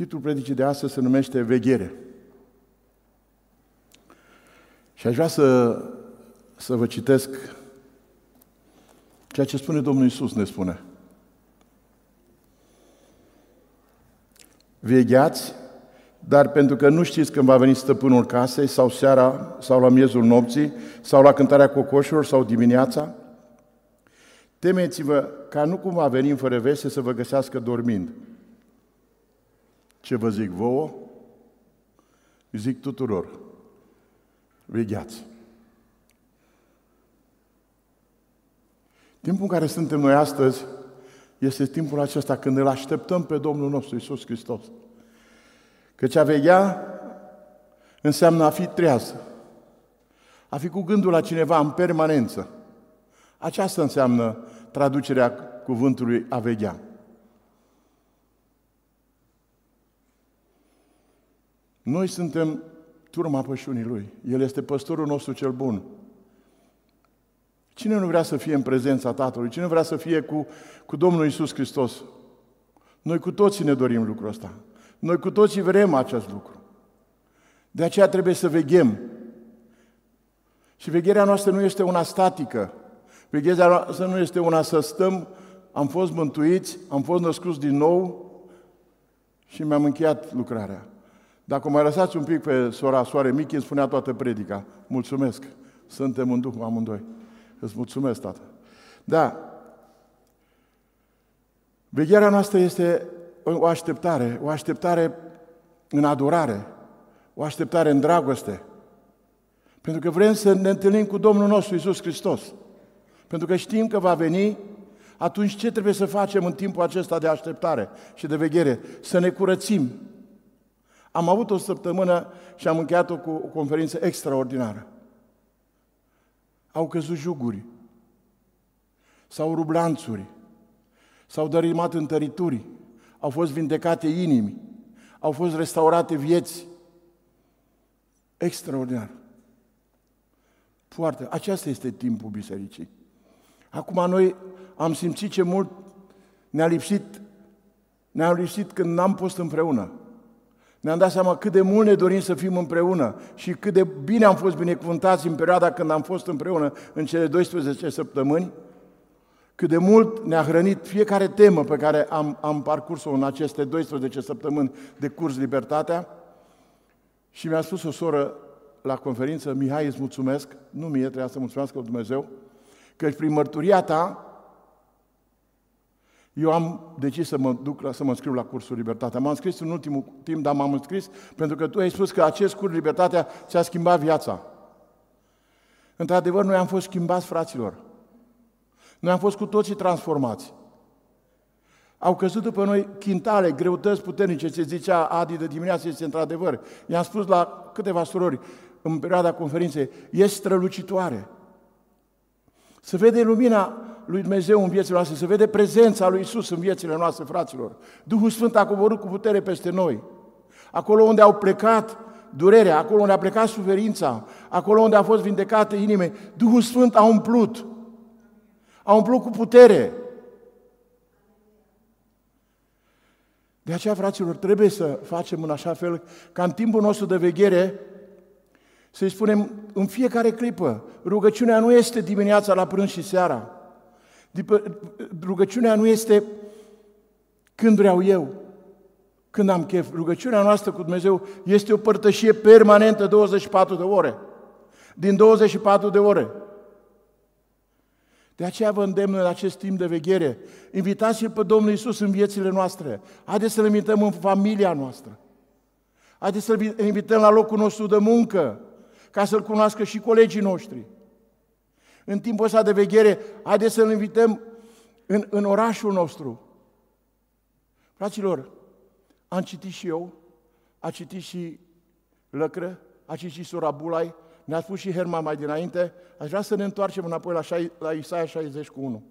Titlul predicii de astăzi se numește Veghere. Și aș vrea să, să vă citesc ceea ce spune Domnul Isus, ne spune. Vegheați, dar pentru că nu știți când va veni stăpânul casei, sau seara, sau la miezul nopții, sau la cântarea cocoșilor, sau dimineața, temeți-vă ca nu cum va veni în fără veste să vă găsească dormind. Ce vă zic vouă? Zic tuturor. Vegheați. Timpul în care suntem noi astăzi este timpul acesta când îl așteptăm pe Domnul nostru Isus Hristos. Căci a veghea înseamnă a fi trează. A fi cu gândul la cineva în permanență. Aceasta înseamnă traducerea cuvântului a veghea. Noi suntem turma pășunii Lui. El este păstorul nostru cel bun. Cine nu vrea să fie în prezența Tatălui? Cine nu vrea să fie cu, cu Domnul Isus Hristos? Noi cu toții ne dorim lucrul ăsta. Noi cu toții vrem acest lucru. De aceea trebuie să veghem. Și vegherea noastră nu este una statică. Vegherea noastră nu este una să stăm, am fost mântuiți, am fost născuți din nou și mi-am încheiat lucrarea. Dacă mai lăsați un pic pe sora Soare Michi, îmi spunea toată predica. Mulțumesc, suntem în Duh amândoi. Îți mulțumesc, Tată. Da. Vegherea noastră este o așteptare, o așteptare în adorare, o așteptare în dragoste. Pentru că vrem să ne întâlnim cu Domnul nostru Isus Hristos. Pentru că știm că va veni, atunci ce trebuie să facem în timpul acesta de așteptare și de veghere? Să ne curățim. Am avut o săptămână și am încheiat-o cu o conferință extraordinară. Au căzut juguri, s-au rublanțuri, s-au dărimat întărituri, au fost vindecate inimi, au fost restaurate vieți. Extraordinar. Foarte. Aceasta este timpul bisericii. Acum noi am simțit ce mult ne-a lipsit, ne-a lipsit când n-am fost împreună. Ne-am dat seama cât de mult ne dorim să fim împreună și cât de bine am fost binecuvântați în perioada când am fost împreună în cele 12 săptămâni, cât de mult ne-a hrănit fiecare temă pe care am, am parcurs-o în aceste 12 săptămâni de curs Libertatea. Și mi-a spus o soră la conferință, Mihai, îți mulțumesc, nu mie, trebuia să mulțumesc Dumnezeu, că prin mărturia ta eu am decis să mă duc la, să mă înscriu la cursul Libertatea. M-am înscris în ultimul timp, dar m-am înscris pentru că tu ai spus că acest curs Libertatea ți-a schimbat viața. Într-adevăr, noi am fost schimbați, fraților. Noi am fost cu toții transformați. Au căzut după noi chintale, greutăți puternice, ce zicea Adi de dimineață, este într-adevăr. I-am spus la câteva surori în perioada conferinței, este strălucitoare. Să vede lumina lui Dumnezeu în viețile noastre, să vede prezența lui Isus în viețile noastre, fraților. Duhul Sfânt a coborât cu putere peste noi. Acolo unde au plecat durerea, acolo unde a plecat suferința, acolo unde a fost vindecată inime, Duhul Sfânt a umplut. A umplut cu putere. De aceea, fraților, trebuie să facem în așa fel ca în timpul nostru de veghere să-i spunem în fiecare clipă, rugăciunea nu este dimineața la prânz și seara. Rugăciunea nu este când vreau eu, când am chef. Rugăciunea noastră cu Dumnezeu este o părtășie permanentă 24 de ore. Din 24 de ore. De aceea vă îndemn în acest timp de veghere. Invitați-L pe Domnul Isus în viețile noastre. Haideți să-L invităm în familia noastră. Haideți să-L invităm la locul nostru de muncă, ca să-L cunoască și colegii noștri în timpul ăsta de veghere, haideți să-L invităm în, în orașul nostru. Fraților, am citit și eu, a citit și Lăcră, a citit și Sora Bulai, ne-a spus și Herma mai dinainte, aș vrea să ne întoarcem înapoi la, la Isaia 60 cu 1.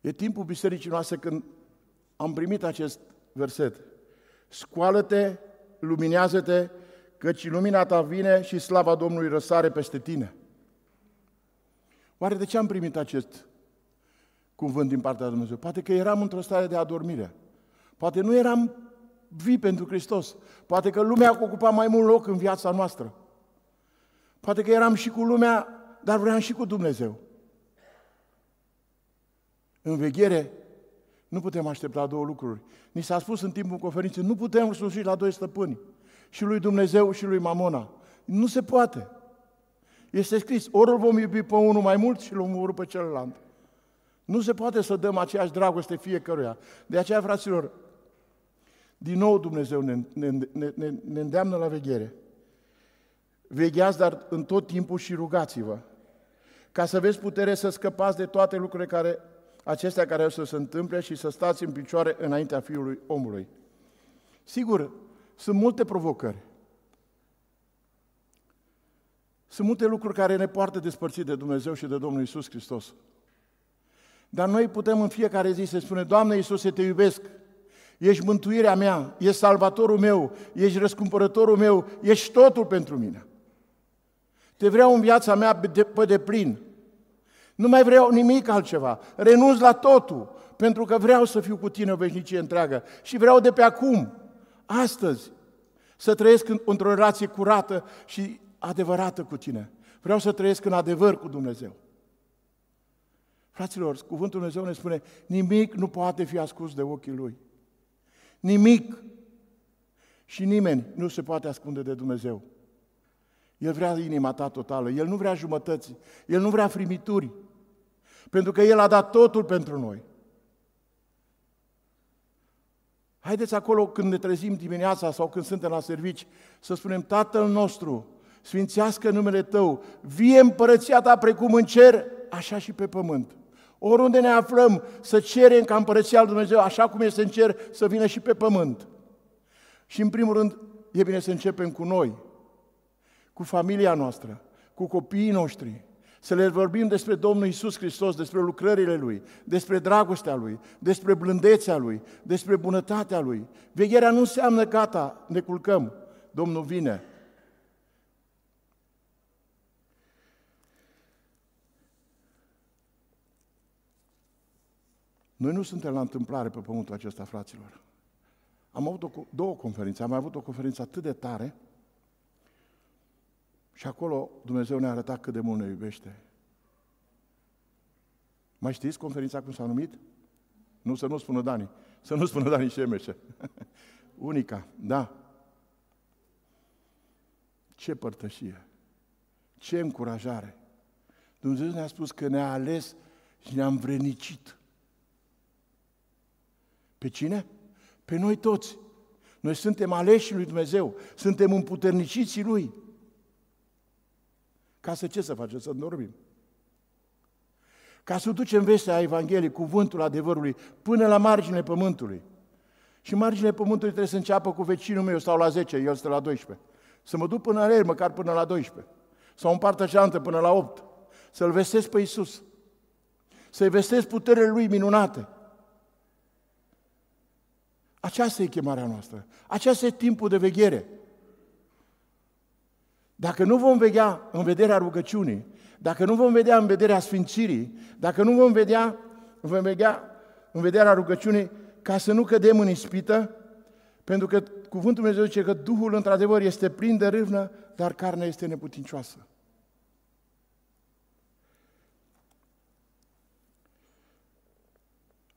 E timpul bisericii noastre când am primit acest verset. Scoală-te, luminează-te, căci lumina ta vine și slava Domnului răsare peste tine. Oare de ce am primit acest cuvânt din partea lui Dumnezeu? Poate că eram într-o stare de adormire. Poate nu eram vii pentru Hristos. Poate că lumea a ocupat mai mult loc în viața noastră. Poate că eram și cu lumea, dar vreau și cu Dumnezeu. În veghere nu putem aștepta două lucruri. Ni s-a spus în timpul conferinței, nu putem sluji la doi stăpâni, și lui Dumnezeu și lui Mamona. Nu se poate. Este scris, ori îl vom iubi pe unul mai mult și îl vom urâ pe celălalt. Nu se poate să dăm aceeași dragoste fiecăruia. De aceea, fraților, din nou Dumnezeu ne, ne, ne, ne, ne îndeamnă la veghere. Vegheați, dar în tot timpul și rugați-vă, ca să aveți putere să scăpați de toate lucrurile care, acestea care o să se întâmple și să stați în picioare înaintea Fiului omului. Sigur, sunt multe provocări. Sunt multe lucruri care ne poartă despărțit de Dumnezeu și de Domnul Isus Hristos. Dar noi putem în fiecare zi să spunem, Doamne Iisuse, te iubesc, ești mântuirea mea, ești salvatorul meu, ești răscumpărătorul meu, ești totul pentru mine. Te vreau în viața mea pe deplin. Nu mai vreau nimic altceva. Renunț la totul, pentru că vreau să fiu cu tine o veșnicie întreagă. Și vreau de pe acum, astăzi, să trăiesc într-o relație curată și adevărată cu tine. Vreau să trăiesc în adevăr cu Dumnezeu. Fraților, cuvântul Dumnezeu ne spune, nimic nu poate fi ascuns de ochii Lui. Nimic. Și nimeni nu se poate ascunde de Dumnezeu. El vrea inima ta totală, El nu vrea jumătăți, El nu vrea frimituri, pentru că El a dat totul pentru noi. Haideți acolo când ne trezim dimineața sau când suntem la servici să spunem Tatăl nostru, sfințească numele Tău, vie împărăția Ta precum în cer, așa și pe pământ. Oriunde ne aflăm, să cerem ca împărăția lui Dumnezeu, așa cum este în cer, să vină și pe pământ. Și în primul rând, e bine să începem cu noi, cu familia noastră, cu copiii noștri, să le vorbim despre Domnul Isus Hristos, despre lucrările Lui, despre dragostea Lui, despre blândețea Lui, despre bunătatea Lui. Vegherea nu înseamnă gata, ne culcăm, Domnul vine. Noi nu suntem la întâmplare pe pământul acesta, fraților. Am avut o, două conferințe. Am avut o conferință atât de tare și acolo Dumnezeu ne-a arătat cât de mult ne iubește. Mai știți conferința cum s-a numit? Nu, să nu spună Dani. Să nu spună Dani Șemeșe. Unica, da. Ce părtășie! Ce încurajare! Dumnezeu ne-a spus că ne-a ales și ne-a învrenicit. Pe cine? Pe noi toți. Noi suntem aleși lui Dumnezeu, suntem împuterniciții Lui. Ca să ce să facem? Să dormim. Ca să ducem vestea Evangheliei, cuvântul adevărului, până la marginile pământului. Și marginile pământului trebuie să înceapă cu vecinul meu, stau la 10, el stă la 12. Să mă duc până la el, măcar până la 12. Sau în partea cealaltă până la 8. Să-L vestesc pe Iisus. Să-i vestesc puterile Lui minunate. Aceasta e chemarea noastră. Aceasta e timpul de veghere. Dacă nu vom vedea în vederea rugăciunii, dacă nu vom vedea în vederea sfințirii, dacă nu vom vedea, vom vedea în vederea rugăciunii, ca să nu cădem în ispită, pentru că cuvântul Dumnezeu zice că Duhul într-adevăr este plin de râvnă, dar carnea este neputincioasă.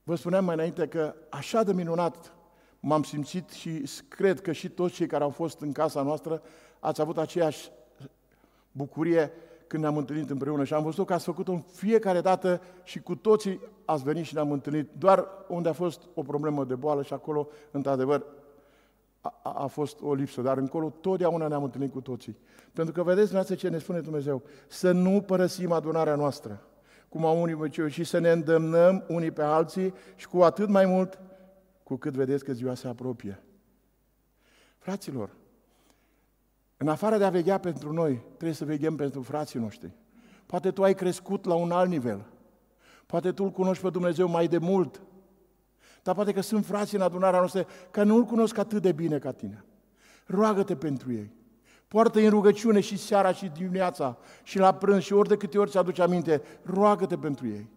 Vă spuneam mai înainte că așa de minunat m-am simțit și cred că și toți cei care au fost în casa noastră ați avut aceeași bucurie când ne-am întâlnit împreună și am văzut că ați făcut-o în fiecare dată și cu toții ați venit și ne-am întâlnit, doar unde a fost o problemă de boală și acolo, într-adevăr, a, a fost o lipsă, dar încolo totdeauna ne-am întâlnit cu toții. Pentru că vedeți, dumneavoastră, ce ne spune Dumnezeu? Să nu părăsim adunarea noastră, cum au unii văceu, și să ne îndemnăm unii pe alții și cu atât mai mult cu cât vedeți că ziua se apropie. Fraților, în afară de a veghea pentru noi, trebuie să veghem pentru frații noștri. Poate tu ai crescut la un alt nivel. Poate tu îl cunoști pe Dumnezeu mai de mult. Dar poate că sunt frații în adunarea noastră care nu îl cunosc atât de bine ca tine. Roagă-te pentru ei. Poartă în rugăciune și seara și dimineața și la prânz și ori de câte ori ți-aduce aminte, roagă-te pentru ei.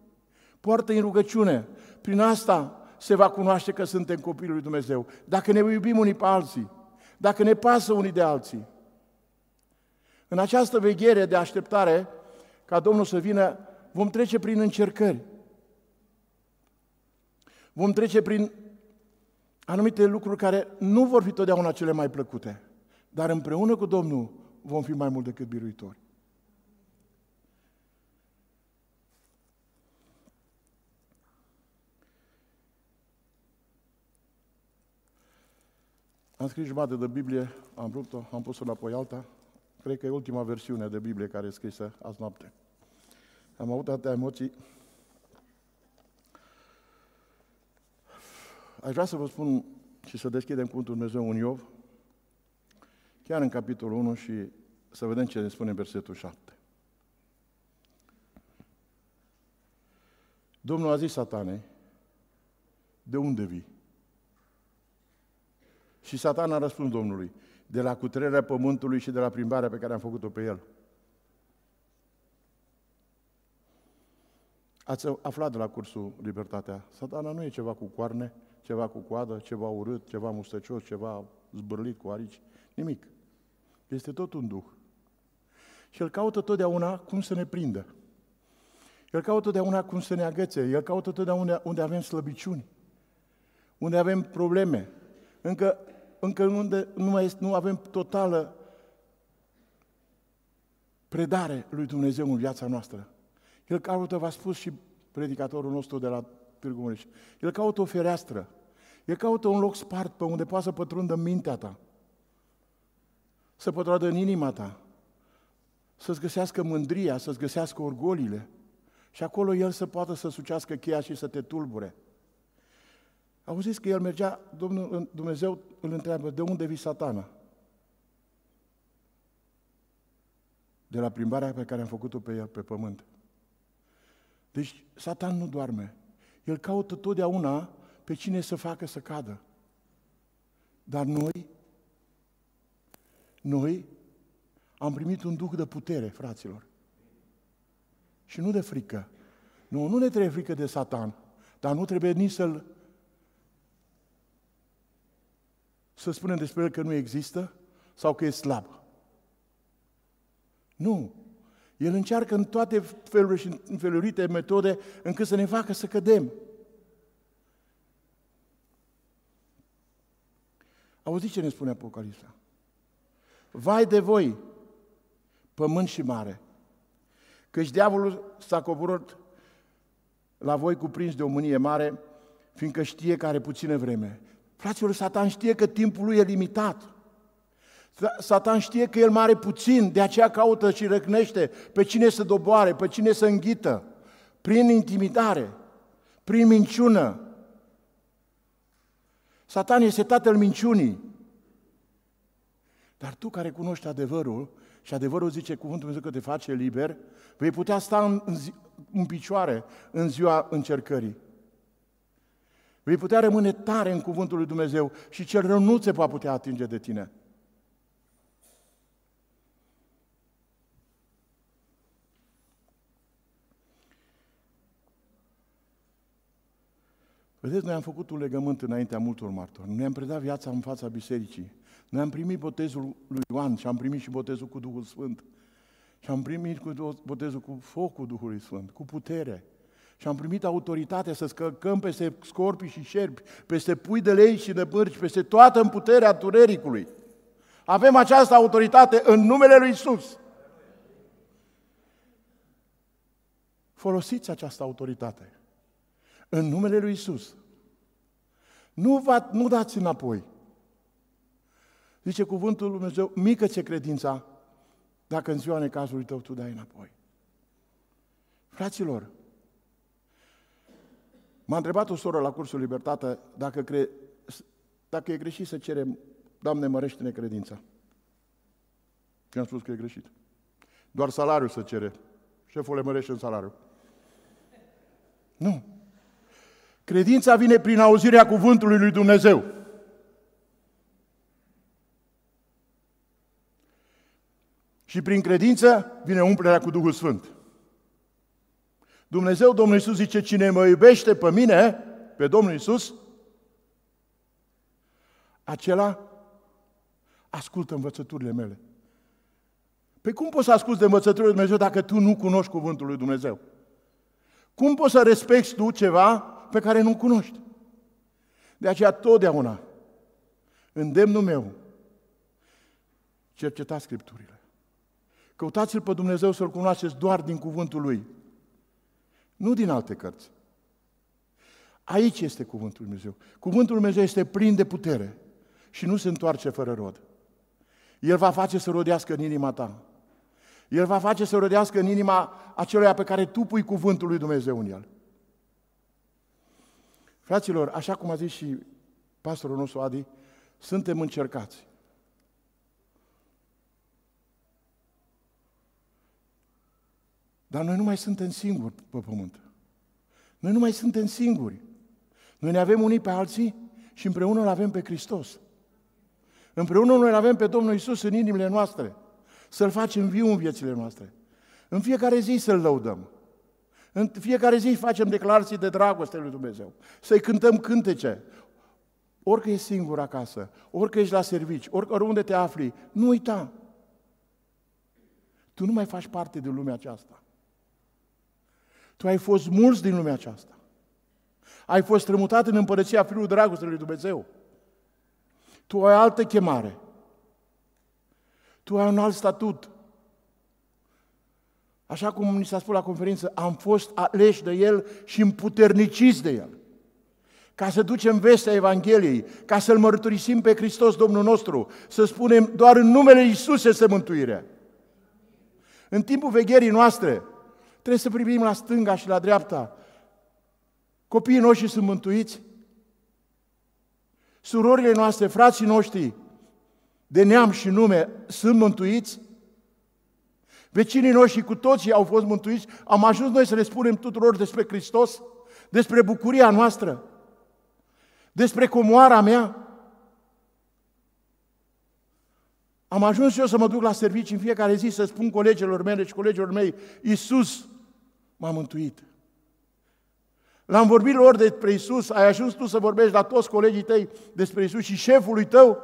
Poartă în rugăciune. Prin asta se va cunoaște că suntem copilul lui Dumnezeu. Dacă ne iubim unii pe alții, dacă ne pasă unii de alții. În această veghere de așteptare, ca Domnul să vină, vom trece prin încercări. Vom trece prin anumite lucruri care nu vor fi totdeauna cele mai plăcute, dar împreună cu Domnul vom fi mai mult decât biruitori. Am scris jumătate de Biblie, am rupt-o, am pus-o înapoi alta. Cred că e ultima versiune de Biblie care e scrisă azi noapte. Am avut atâtea emoții. Aș vrea să vă spun și să deschidem cuvântul Dumnezeu în Iov, chiar în capitolul 1 și să vedem ce ne spune versetul 7. Domnul a zis satanei, de unde vii? Și satana a răspuns Domnului, de la cutrerea pământului și de la plimbarea pe care am făcut-o pe el. Ați aflat de la cursul Libertatea. Satana nu e ceva cu coarne, ceva cu coadă, ceva urât, ceva mustăcios, ceva zbârlit cu arici. Nimic. Este tot un duh. Și el caută totdeauna cum să ne prindă. El caută totdeauna cum să ne agățe. El caută totdeauna unde avem slăbiciuni. Unde avem probleme. Încă încă unde nu, mai este, nu avem totală predare lui Dumnezeu în viața noastră. El caută, v-a spus și predicatorul nostru de la Târgu Mureș, el caută o fereastră, el caută un loc spart pe unde poate să pătrundă mintea ta, să pătrundă în inima ta, să-ți găsească mândria, să-ți găsească orgolile și acolo el să poată să sucească cheia și să te tulbure. Auziți că el mergea, Domnul, Dumnezeu îl întreabă, de unde vii satana? De la plimbarea pe care am făcut-o pe el, pe pământ. Deci, satan nu doarme. El caută totdeauna pe cine să facă să cadă. Dar noi, noi am primit un duh de putere, fraților. Și nu de frică. Nu, nu ne trebuie frică de satan, dar nu trebuie nici să-l să spunem despre el că nu există sau că e slab. Nu. El încearcă în toate feluri și în felurite metode încât să ne facă să cădem. Auziți ce ne spune Apocalipsa? Vai de voi, pământ și mare, căci diavolul s-a coborât la voi cuprins de o mânie mare, fiindcă știe că are puțină vreme. Fraților, Satan știe că timpul lui e limitat. Satan știe că el mare puțin, de aceea caută și răcnește pe cine să doboare, pe cine să înghită, prin intimidare, prin minciună. Satan este tatăl minciunii. Dar tu care cunoști adevărul, și adevărul zice cuvântul Dumnezeu că te face liber, vei putea sta în, în, zi, în picioare în ziua încercării. Vei putea rămâne tare în cuvântul lui Dumnezeu și cel rău nu se va putea atinge de tine. Vedeți, noi am făcut un legământ înaintea multor martori. Noi am predat viața în fața bisericii. Noi am primit botezul lui Ioan și am primit și botezul cu Duhul Sfânt. Și am primit cu botezul cu focul Duhului Sfânt, cu putere. Și am primit autoritatea să scălcăm peste scorpii și șerpi, peste pui de lei și de bărci, peste toată împuterea turericului. Avem această autoritate în numele Lui Isus. Folosiți această autoritate în numele Lui Isus. Nu, va, nu dați înapoi. Zice cuvântul Lui Dumnezeu, mică ce credința dacă în ziua necazului tău tu dai înapoi. Fraților, M-a întrebat o soră la cursul Libertate dacă, cre... dacă e greșit să cerem, Doamne, mărește-ne credința. Și am spus că e greșit. Doar salariul să cere. Șeful le mărește în salariu. Nu. Credința vine prin auzirea cuvântului lui Dumnezeu. Și prin credință vine umplerea cu Duhul Sfânt. Dumnezeu, Domnul Iisus zice, cine mă iubește pe mine, pe Domnul Iisus, acela ascultă învățăturile mele. Pe cum poți să asculți de învățăturile lui Dumnezeu dacă tu nu cunoști cuvântul lui Dumnezeu? Cum poți să respecti tu ceva pe care nu cunoști? De aceea totdeauna îndemnul meu, cercetați Scripturile. Căutați-L pe Dumnezeu să-L cunoașteți doar din cuvântul Lui. Nu din alte cărți. Aici este cuvântul Lui Dumnezeu. Cuvântul Lui Dumnezeu este plin de putere și nu se întoarce fără rod. El va face să rodească în inima ta. El va face să rodească în inima acelui pe care tu pui cuvântul lui Dumnezeu în el. Fraților, așa cum a zis și pastorul nostru Adi, suntem încercați. Dar noi nu mai suntem singuri pe pământ. Noi nu mai suntem singuri. Noi ne avem unii pe alții și împreună îl avem pe Hristos. Împreună noi îl avem pe Domnul Isus în inimile noastre. Să-L facem viu în viețile noastre. În fiecare zi să-L lăudăm. În fiecare zi facem declarații de dragoste lui Dumnezeu. Să-i cântăm cântece. Orică ești singur acasă, orică ești la servici, oriunde te afli, nu uita. Tu nu mai faci parte din lumea aceasta. Tu ai fost mulți din lumea aceasta. Ai fost strămutat în împărăția Fiului Dragostei lui Dumnezeu. Tu ai altă chemare. Tu ai un alt statut. Așa cum ni s-a spus la conferință, am fost aleși de El și împuterniciți de El. Ca să ducem vestea Evangheliei, ca să-L mărturisim pe Hristos Domnul nostru, să spunem doar în numele Iisus este mântuirea. În timpul vegherii noastre, trebuie să privim la stânga și la dreapta. Copiii noștri sunt mântuiți, surorile noastre, frații noștri de neam și nume sunt mântuiți? Vecinii noștri cu toții au fost mântuiți? Am ajuns noi să le spunem tuturor despre Hristos? Despre bucuria noastră? Despre comoara mea? Am ajuns și eu să mă duc la servici în fiecare zi să spun colegilor mele și colegilor mei, Iisus m-a mântuit. L-am vorbit lor despre Isus, ai ajuns tu să vorbești la toți colegii tăi despre Isus și șefului tău?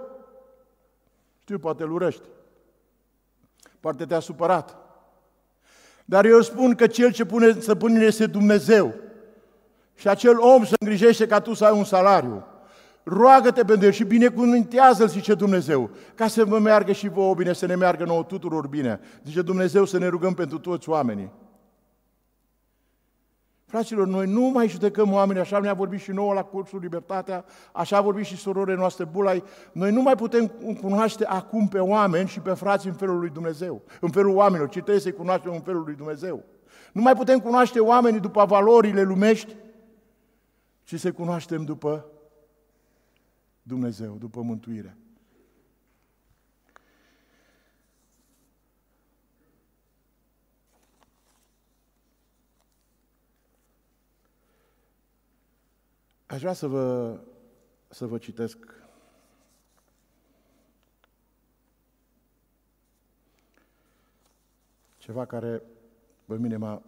Știu, poate îl urăști. Poate te-a supărat. Dar eu spun că cel ce pune stăpânile este Dumnezeu. Și acel om se îngrijește ca tu să ai un salariu. Roagă-te pentru el și binecuvântează-l, zice Dumnezeu, ca să vă meargă și vouă bine, să ne meargă nouă tuturor bine. Zice Dumnezeu să ne rugăm pentru toți oamenii. Fraților, noi nu mai judecăm oamenii, așa ne-a vorbit și nouă la cursul Libertatea, așa a vorbit și sororile noastre Bulai. Noi nu mai putem cunoaște acum pe oameni și pe frați în felul lui Dumnezeu, în felul oamenilor, ci trebuie să-i cunoaștem în felul lui Dumnezeu. Nu mai putem cunoaște oamenii după valorile lumești, ci să-i cunoaștem după Dumnezeu, după mântuire. Aș vrea să vă, să vă citesc ceva care pe mine m-a,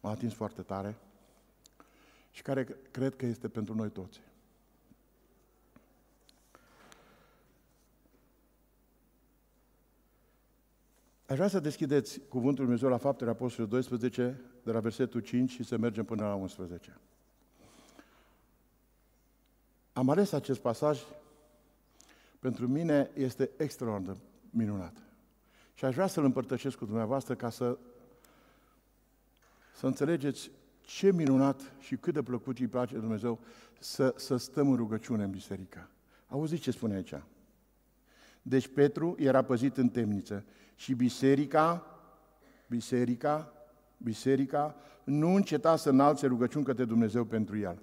m-a atins foarte tare și care cred că este pentru noi toți. Aș vrea să deschideți Cuvântul Lui Dumnezeu la Faptele Apostolului 12, de la versetul 5 și să mergem până la 11. Am ales acest pasaj, pentru mine este extraordinar minunat. Și aș vrea să-l împărtășesc cu dumneavoastră ca să, să înțelegeți ce minunat și cât de plăcut îi place Dumnezeu să, să stăm în rugăciune în biserică. Auziți ce spune aici? Deci Petru era păzit în temniță și biserica, biserica, biserica nu înceta să înalțe rugăciuni către Dumnezeu pentru el.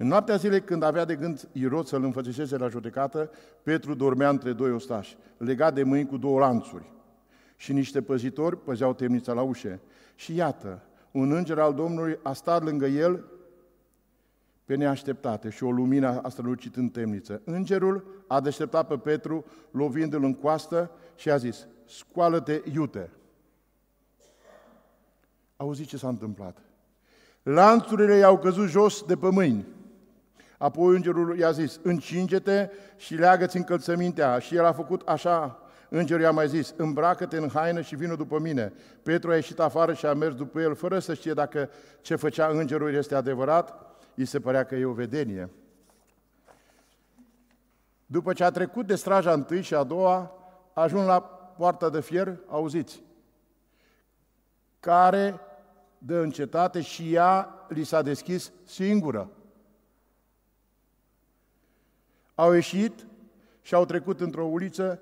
În noaptea zilei, când avea de gând Irod să-l înfățișeze la judecată, Petru dormea între doi ostași, legat de mâini cu două lanțuri. Și niște păzitori păzeau temnița la ușe. Și iată, un înger al Domnului a stat lângă el pe neașteptate și o lumină a strălucit în temniță. Îngerul a deșteptat pe Petru, lovindu-l în coastă și a zis, scoală-te, iute. Auziți ce s-a întâmplat. Lanțurile i-au căzut jos de pe mâini. Apoi îngerul i-a zis, încinge-te și leagă-ți încălțămintea. Și el a făcut așa. Îngerul i-a mai zis, îmbracă-te în haină și vină după mine. Petru a ieșit afară și a mers după el, fără să știe dacă ce făcea îngerul este adevărat. Îi se părea că e o vedenie. După ce a trecut de straja întâi și a doua, a ajuns la poarta de fier, auziți, care dă în cetate și ea li s-a deschis singură. Au ieșit și au trecut într-o uliță,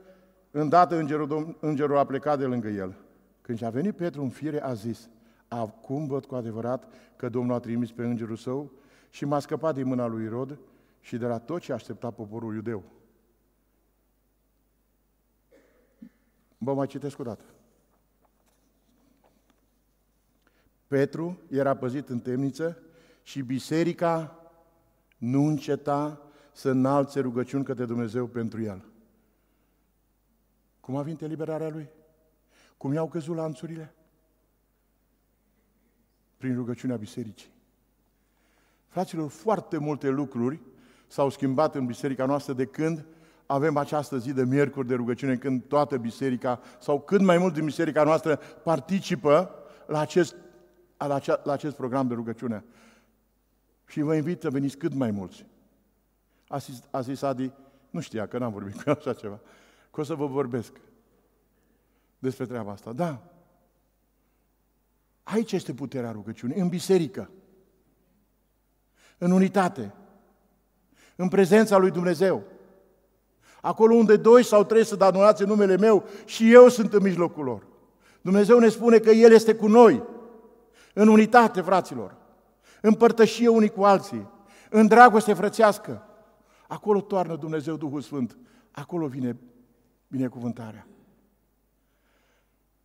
îndată îngerul, îngerul a plecat de lângă el. Când a venit Petru în fire, a zis, acum văd cu adevărat că Domnul a trimis pe îngerul său și m-a scăpat din mâna lui Rod și de la tot ce aștepta poporul iudeu. Vă mai citesc o dată. Petru era păzit în temniță și biserica nu înceta să înalțe rugăciuni către Dumnezeu pentru el. Cum a venit eliberarea lui? Cum i-au căzut lanțurile? Prin rugăciunea bisericii. Fraților, foarte multe lucruri s-au schimbat în biserica noastră de când avem această zi de miercuri de rugăciune, când toată biserica sau cât mai mult din biserica noastră participă la acest, la, acea, la acest program de rugăciune. Și vă invit să veniți cât mai mulți. A zis, a zis Adi, nu știa că n-am vorbit cu așa ceva, că o să vă vorbesc despre treaba asta. Da. Aici este puterea rugăciunii, în biserică, în unitate, în prezența lui Dumnezeu. Acolo unde doi sau trei să adunați în numele meu și eu sunt în mijlocul lor. Dumnezeu ne spune că El este cu noi, în unitate, fraților, în părtășie unii cu alții, în dragoste frățească. Acolo toarnă Dumnezeu Duhul Sfânt. Acolo vine binecuvântarea.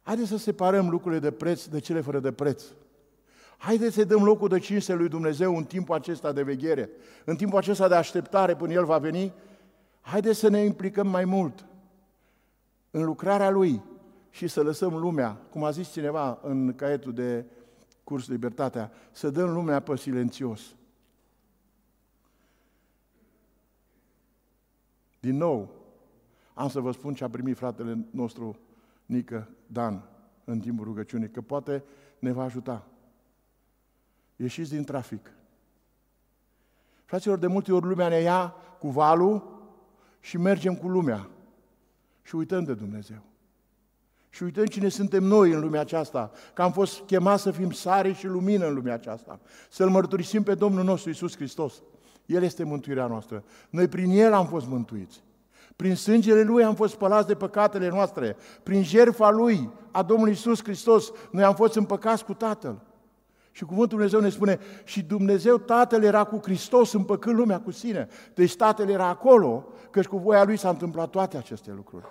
Haideți să separăm lucrurile de preț de cele fără de preț. Haideți să dăm locul de cinste lui Dumnezeu în timpul acesta de veghere, în timpul acesta de așteptare până El va veni. Haideți să ne implicăm mai mult în lucrarea Lui și să lăsăm lumea, cum a zis cineva în caietul de curs Libertatea, să dăm lumea pe silențios. Din nou, am să vă spun ce a primit fratele nostru Nică Dan în timpul rugăciunii, că poate ne va ajuta. Ieșiți din trafic. Fraților, de multe ori lumea ne ia cu valul și mergem cu lumea și uităm de Dumnezeu. Și uităm cine suntem noi în lumea aceasta, că am fost chemați să fim sare și lumină în lumea aceasta, să-L mărturisim pe Domnul nostru Isus Hristos. El este mântuirea noastră. Noi prin El am fost mântuiți. Prin sângele Lui am fost spălați de păcatele noastre. Prin jertfa Lui, a Domnului Isus Hristos, noi am fost împăcați cu Tatăl. Și cuvântul Dumnezeu ne spune, și Dumnezeu Tatăl era cu Hristos împăcând lumea cu sine. Deci Tatăl era acolo, căci cu voia Lui s-a întâmplat toate aceste lucruri.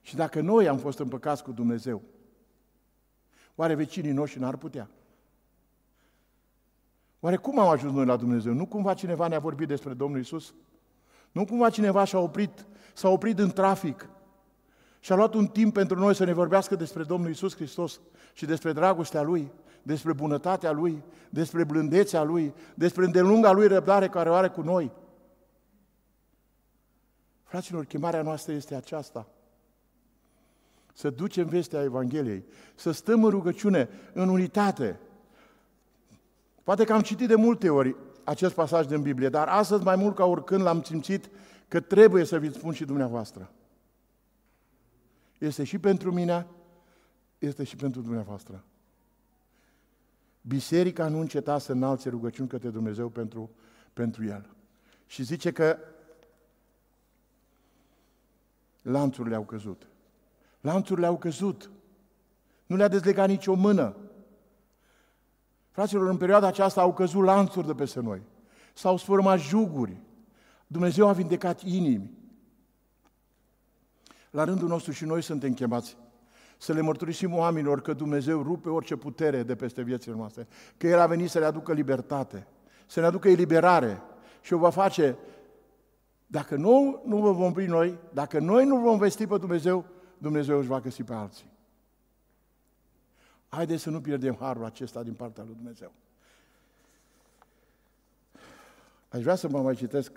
Și dacă noi am fost împăcați cu Dumnezeu, oare vecinii noștri n-ar putea? Oare cum am ajuns noi la Dumnezeu? Nu cumva cineva ne-a vorbit despre Domnul Isus? Nu cumva cineva și-a oprit, s-a oprit în trafic și a luat un timp pentru noi să ne vorbească despre Domnul Isus Hristos și despre dragostea Lui, despre bunătatea Lui, despre blândețea Lui, despre îndelunga Lui răbdare care o are cu noi. Fraților, chemarea noastră este aceasta. Să ducem vestea Evangheliei, să stăm în rugăciune, în unitate. Poate că am citit de multe ori acest pasaj din Biblie, dar astăzi mai mult ca oricând l-am simțit că trebuie să vi spun și dumneavoastră. Este și pentru mine, este și pentru dumneavoastră. Biserica nu înceta să înalțe rugăciuni către Dumnezeu pentru, pentru el. Și zice că lanțurile au căzut. Lanțurile au căzut. Nu le-a dezlegat nicio mână. Fraților, în perioada aceasta au căzut lanțuri de peste noi. S-au sfârmat juguri. Dumnezeu a vindecat inimi. La rândul nostru și noi suntem chemați să le mărturisim oamenilor că Dumnezeu rupe orice putere de peste viețile noastre, că El a venit să le aducă libertate, să ne aducă eliberare și o va face dacă nu, nu vă vom opri noi, dacă noi nu vom vesti pe Dumnezeu, Dumnezeu își va găsi pe alții. Haideți să nu pierdem harul acesta din partea lui Dumnezeu. Aș vrea să mă mai citesc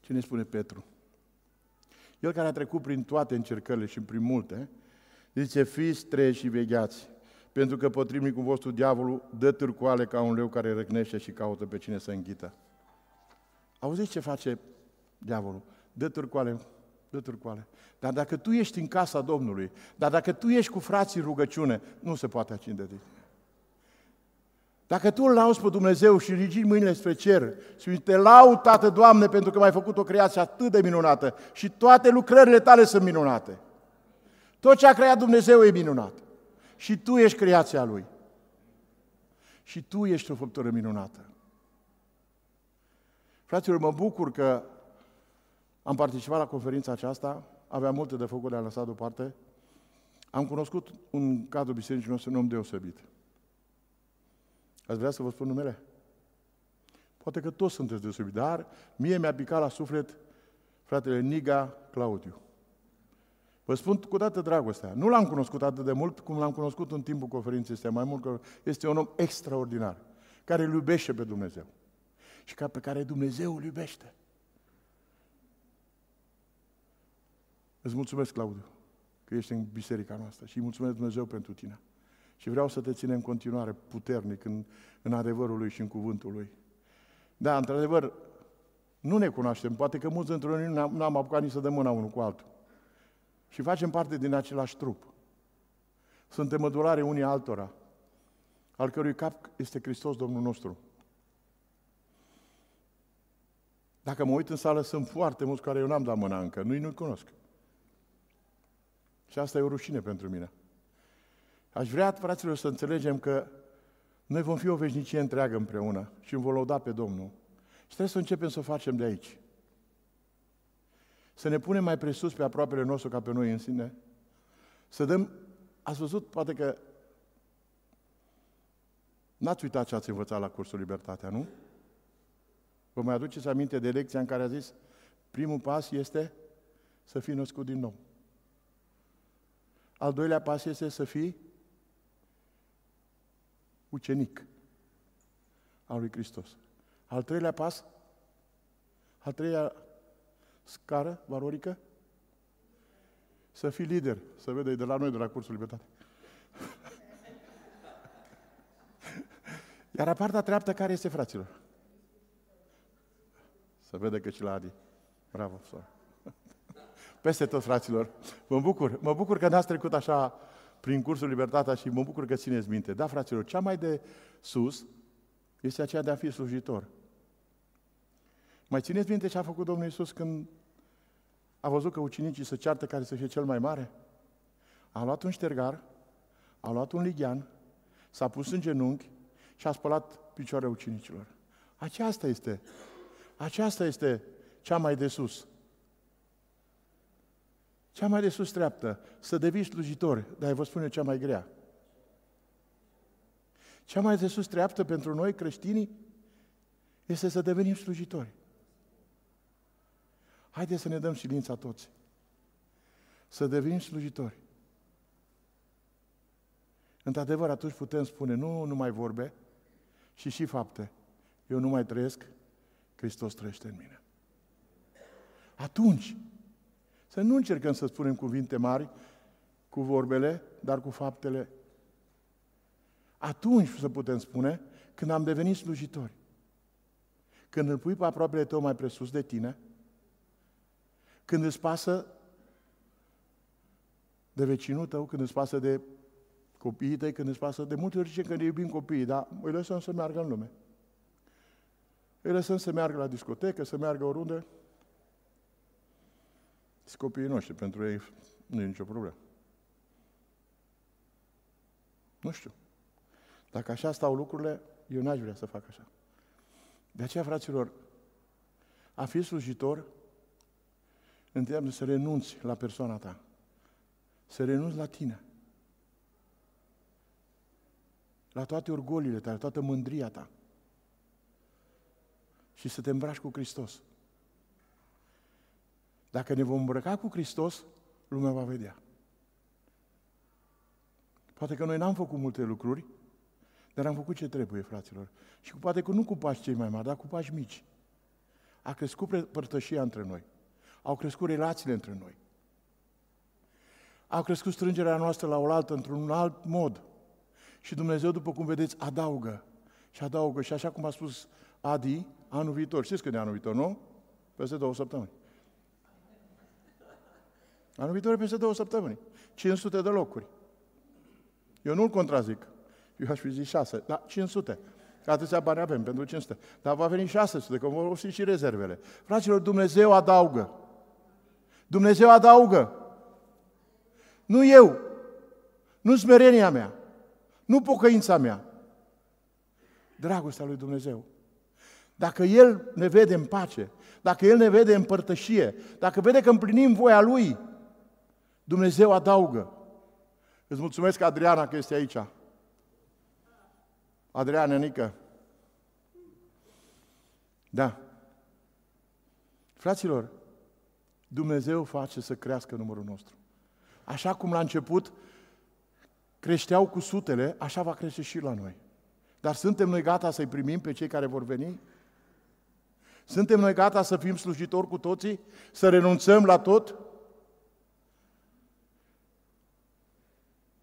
ce ne spune Petru. El care a trecut prin toate încercările și prin multe, zice, fiți treji și vegheați, pentru că potrivnicul vostru, diavolul, dă târcoale ca un leu care răgnește și caută pe cine să înghită. Auziți ce face diavolul? Dă târcoale, dă târcoale. Dar dacă tu ești în casa Domnului, dar dacă tu ești cu frații în rugăciune, nu se poate acinde de tine. Dacă tu îl lauzi pe Dumnezeu și ridici mâinile spre cer și te laud, Tată, Doamne, pentru că m-ai făcut o creație atât de minunată și toate lucrările tale sunt minunate. Tot ce a creat Dumnezeu e minunat. Și tu ești creația Lui. Și tu ești o făptură minunată. Fraților, mă bucur că am participat la conferința aceasta, aveam multe de făcut, le-am lăsat deoparte. Am cunoscut un cadru bisericii nostru un om deosebit. Ați vrea să vă spun numele? Poate că toți sunteți deosebit, dar mie mi-a picat la suflet fratele Niga Claudiu. Vă spun cu toată dragostea. Nu l-am cunoscut atât de mult cum l-am cunoscut în timpul conferinței astea, mai mult că este un om extraordinar, care îl iubește pe Dumnezeu și ca pe care Dumnezeu îl iubește. Îți mulțumesc, Claudiu, că ești în biserica noastră și îi mulțumesc Dumnezeu pentru tine. Și vreau să te ținem în continuare puternic în, în adevărul Lui și în cuvântul Lui. Da, într-adevăr, nu ne cunoaștem. Poate că mulți dintre noi nu am apucat nici să dăm mâna unul cu altul. Și facem parte din același trup. Suntem mădulare unii altora, al cărui cap este Hristos Domnul nostru. Dacă mă uit în sală, sunt foarte mulți care eu n-am dat mâna încă, nu-i nu-i cunosc. Și asta e o rușine pentru mine. Aș vrea, fraților, să înțelegem că noi vom fi o veșnicie întreagă împreună și îmi vom lăuda pe Domnul. Și trebuie să începem să o facem de aici. Să ne punem mai presus pe aproapele nostru ca pe noi în sine. Să dăm... Ați văzut, poate că N-ați uitat ce ați învățat la cursul Libertatea, nu? Vă mai aduceți aminte de lecția în care a zis primul pas este să fii născut din nou. Al doilea pas este să fii ucenic al lui Hristos. Al treilea pas, al treilea scară valorică, să fii lider. Să vede de la noi, de la cursul Libertate. Iar partea treaptă care este, fraților? Să vede că și la Adi. Bravo, soră. Peste tot, fraților. Mă bucur. Mă bucur că n-ați trecut așa prin cursul Libertatea și mă bucur că țineți minte. Da, fraților, cea mai de sus este aceea de a fi slujitor. Mai țineți minte ce a făcut Domnul Iisus când a văzut că ucenicii se ceartă care să fie cel mai mare? A luat un ștergar, a luat un lighean, s-a pus în genunchi și a spălat picioarele ucenicilor. Aceasta este, aceasta este cea mai de sus. Cea mai de sus treaptă, să devii slujitor, dar vă spune cea mai grea. Cea mai de sus treaptă pentru noi creștinii este să devenim slujitori. Haideți să ne dăm silința toți. Să devenim slujitori. Într-adevăr, atunci putem spune, nu numai vorbe, și și fapte. Eu nu mai trăiesc, Hristos trăiește în mine. Atunci, să nu încercăm să spunem cuvinte mari cu vorbele, dar cu faptele. Atunci să putem spune când am devenit slujitori. Când îl pui pe aproapele tău mai presus de tine, când îți pasă de vecinul tău, când îți pasă de copiii tăi, când îți pasă de multe ori zice că ne iubim copiii, dar îi lăsăm să meargă în lume. Îi lăsăm să meargă la discotecă, să meargă oriunde. Sunt copiii noștri, pentru ei nu e nicio problemă. Nu știu. Dacă așa stau lucrurile, eu n-aș vrea să fac așa. De aceea, fraților, a fi slujitor înseamnă să renunți la persoana ta. Să renunți la tine. la toate orgolile tale, la toată mândria ta și să te îmbraci cu Hristos. Dacă ne vom îmbrăca cu Hristos, lumea va vedea. Poate că noi n-am făcut multe lucruri, dar am făcut ce trebuie, fraților. Și poate că nu cu pași cei mai mari, dar cu pași mici. A crescut părtășia între noi. Au crescut relațiile între noi. Au crescut strângerea noastră la oaltă într-un alt mod. Și Dumnezeu, după cum vedeți, adaugă. Și adaugă. Și așa cum a spus Adi, anul viitor. Știți când e anul viitor, nu? Peste două săptămâni. Anul viitor e peste două săptămâni. 500 de locuri. Eu nu-l contrazic. Eu aș fi zis 6, dar 500. Că atâția bani avem pentru 500. Dar va veni 600, că vor fi și rezervele. Fraților, Dumnezeu adaugă. Dumnezeu adaugă. Nu eu. Nu smerenia mea. Nu pocăința mea. Dragostea lui Dumnezeu. Dacă El ne vede în pace, dacă El ne vede în părtășie, dacă vede că împlinim voia Lui, Dumnezeu adaugă. Îți mulțumesc, Adriana, că este aici. Adriana Nică. Da. Fraților, Dumnezeu face să crească numărul nostru. Așa cum la început creșteau cu sutele, așa va crește și la noi. Dar suntem noi gata să-i primim pe cei care vor veni? Suntem noi gata să fim slujitori cu toții? Să renunțăm la tot?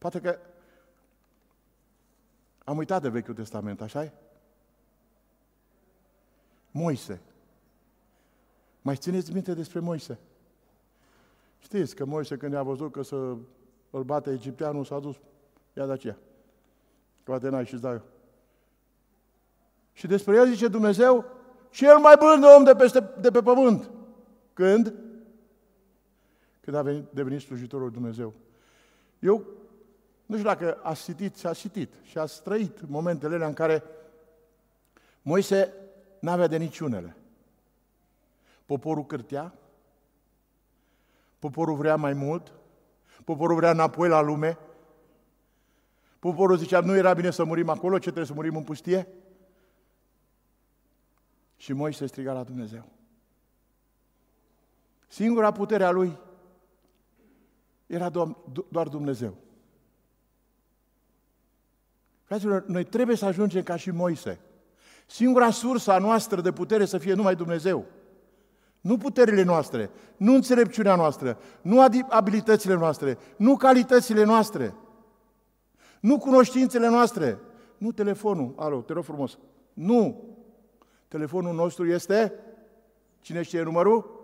Poate că am uitat de Vechiul Testament, așa -i? Moise. Mai țineți minte despre Moise? Știți că Moise când a văzut că să îl bate egipteanul, s-a dus, ia de aceea. Poate n-ai și eu. Și despre el zice Dumnezeu, cel mai bun om de, peste, de pe pământ. Când? Când a venit, devenit slujitorul lui Dumnezeu. Eu nu știu dacă a citit și a citit și a trăit momentele alea în care Moise n-avea de niciunele. Poporul cârtea, poporul vrea mai mult, poporul vrea înapoi la lume, poporul zicea, nu era bine să murim acolo, ce trebuie să murim în pustie? Și Moise striga la Dumnezeu. Singura putere a lui era doar Dumnezeu. Fraților, noi trebuie să ajungem ca și Moise. Singura sursă a noastră de putere să fie numai Dumnezeu. Nu puterile noastre, nu înțelepciunea noastră, nu abilitățile noastre, nu calitățile noastre, nu cunoștințele noastre, nu telefonul. Alo, te rog frumos. Nu. Telefonul nostru este, cine știe numărul?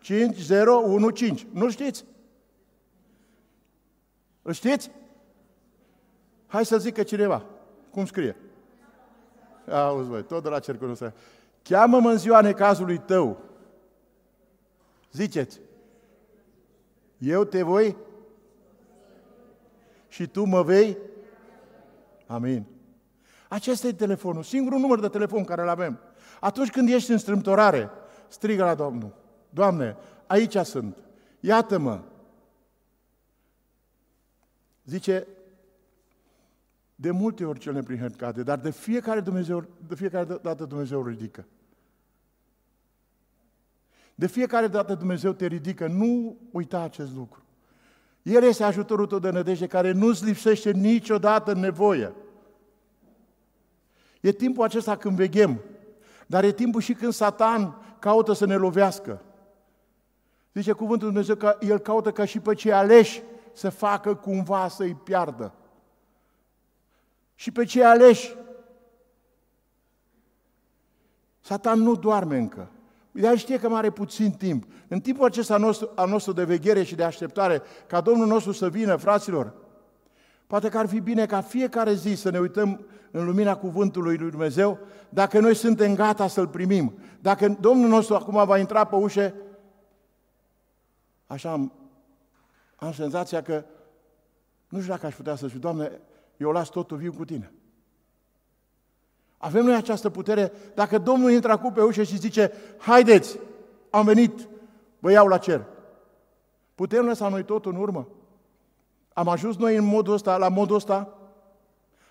5015. Nu știți? Îl știți? Hai să zică cineva. Cum scrie? Auzi, voi, tot de la cercul nostru. Cheamă-mă în ziua necazului tău. Ziceți. Eu te voi și tu mă vei? Amin. Acesta e telefonul, singurul număr de telefon care îl avem. Atunci când ești în strâmtorare, strigă la Domnul. Doamne, aici sunt, iată-mă. Zice, de multe ori cel neprihănit cade, dar de fiecare, Dumnezeu, de fiecare dată Dumnezeu îl ridică. De fiecare dată Dumnezeu te ridică, nu uita acest lucru. El este ajutorul tău de nădejde care nu-ți lipsește niciodată în nevoie. E timpul acesta când veghem, dar e timpul și când Satan caută să ne lovească. Zice cuvântul Dumnezeu că el caută ca și pe cei aleși să facă cumva să-i piardă și pe cei aleși. Satan nu doarme încă. El știe că mai are puțin timp. În timpul acesta nostru, al nostru de veghere și de așteptare, ca Domnul nostru să vină, fraților, poate că ar fi bine ca fiecare zi să ne uităm în lumina cuvântului lui Dumnezeu, dacă noi suntem gata să-L primim. Dacă Domnul nostru acum va intra pe ușe, așa am, am senzația că nu știu dacă aș putea să fiu, Doamne, eu las totul viu cu tine. Avem noi această putere, dacă Domnul intră acum pe ușă și zice, haideți, am venit, vă iau la cer. Putem lăsa noi totul în urmă? Am ajuns noi în modul ăsta, la modul ăsta?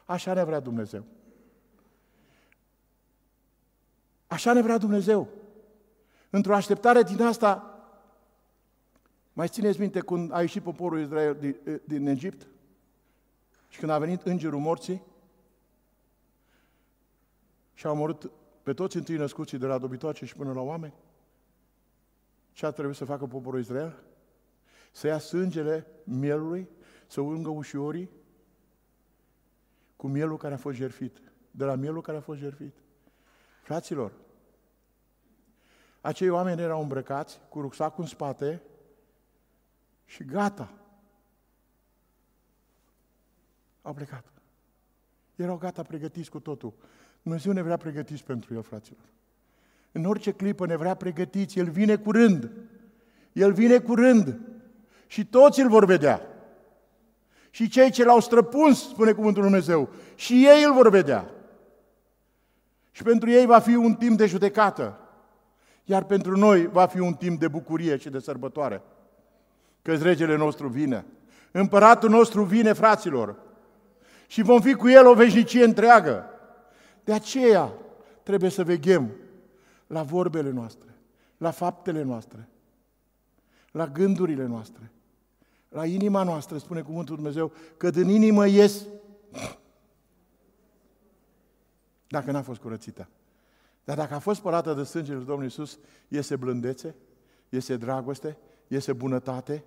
Așa ne vrea Dumnezeu. Așa ne vrea Dumnezeu. Într-o așteptare din asta, mai țineți minte când a ieșit poporul Israel din, din Egipt? Și când a venit îngerul morții și a omorât pe toți întâi născuții de la dobitoace și până la oameni? Ce a trebuit să facă poporul Israel? Să ia sângele mielului, să ungă ușorii cu mielul care a fost jerfit. De la mielul care a fost jerfit. Fraților, acei oameni erau îmbrăcați cu rucsacul în spate și gata. Au plecat. Erau gata pregătiți cu totul. Dumnezeu ne vrea pregătiți pentru El, fraților. În orice clipă ne vrea pregătiți. El vine curând. El vine curând. Și toți îl vor vedea. Și cei ce l-au străpuns, spune cuvântul Dumnezeu, și ei îl vor vedea. Și pentru ei va fi un timp de judecată. Iar pentru noi va fi un timp de bucurie și de sărbătoare. Că regele nostru vine. Împăratul nostru vine, fraților. Și vom fi cu el o veșnicie întreagă. De aceea trebuie să veghem la vorbele noastre, la faptele noastre, la gândurile noastre, la inima noastră, spune cuvântul Dumnezeu, că din inimă ies dacă n-a fost curățită. Dar dacă a fost spălată de sângele Domnului Iisus, iese blândețe, iese dragoste, iese bunătate,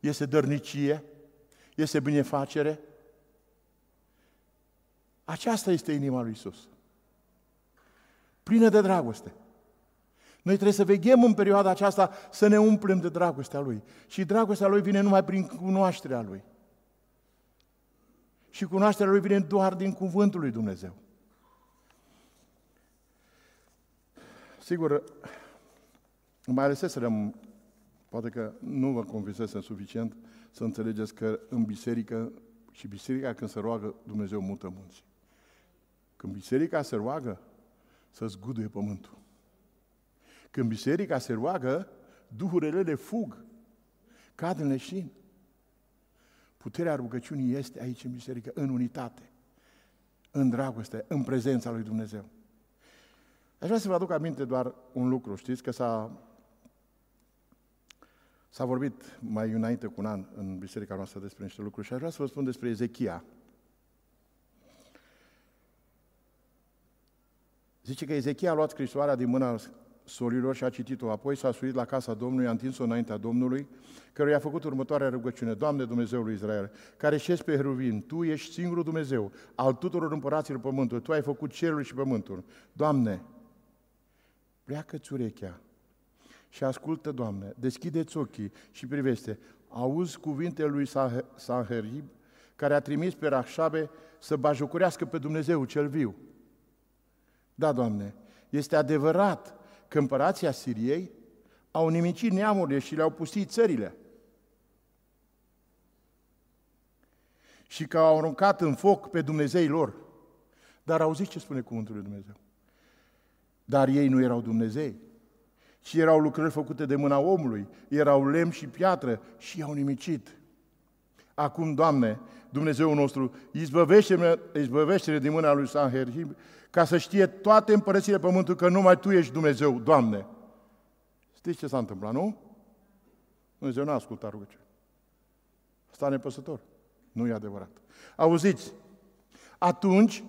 iese dărnicie, iese binefacere. Aceasta este inima lui Iisus. Plină de dragoste. Noi trebuie să veghem în perioada aceasta să ne umplem de dragostea Lui. Și dragostea Lui vine numai prin cunoașterea Lui. Și cunoașterea Lui vine doar din cuvântul Lui Dumnezeu. Sigur, mai aleseserăm, poate că nu vă convinsesem suficient să înțelegeți că în biserică, și biserica când se roagă, Dumnezeu mută munți. Când biserica se roagă, să zguduie pământul. Când biserica se roagă, duhurile le fug, cad în leșin. Puterea rugăciunii este aici în biserică, în unitate, în dragoste, în prezența lui Dumnezeu. Aș vrea să vă aduc aminte doar un lucru, știți, că s-a, s-a vorbit mai înainte cu un an în biserica noastră despre niște lucruri și aș vrea să vă spun despre Ezechia. Zice că Ezechia a luat scrisoarea din mâna sorilor și a citit-o. Apoi s-a suit la casa Domnului, a întins-o înaintea Domnului, căruia a făcut următoarea rugăciune. Doamne Dumnezeul lui Israel, care șezi pe Heruvim, Tu ești singurul Dumnezeu al tuturor împăraților pământului. Tu ai făcut cerul și pământul. Doamne, pleacă-ți urechea și ascultă, Doamne, deschide-ți ochii și privește. Auzi cuvintele lui Sanherib, care a trimis pe Rahșabe să bajocurească pe Dumnezeu cel viu. Da, Doamne, este adevărat că împărația Siriei au nimicit neamurile și le-au pustit țările. Și că au aruncat în foc pe Dumnezei lor. Dar auziți ce spune cuvântul lui Dumnezeu. Dar ei nu erau Dumnezei, ci erau lucrări făcute de mâna omului, erau lemn și piatră și i-au nimicit. Acum, Doamne, Dumnezeu nostru, izbăvește-ne, izbăvește din mâna lui Sanherib, ca să știe toate împărățile pământului că numai Tu ești Dumnezeu, Doamne. Știți ce s-a întâmplat, nu? Dumnezeu n-a ascultat rugăciunea. Asta nepăsător. Nu e adevărat. Auziți, atunci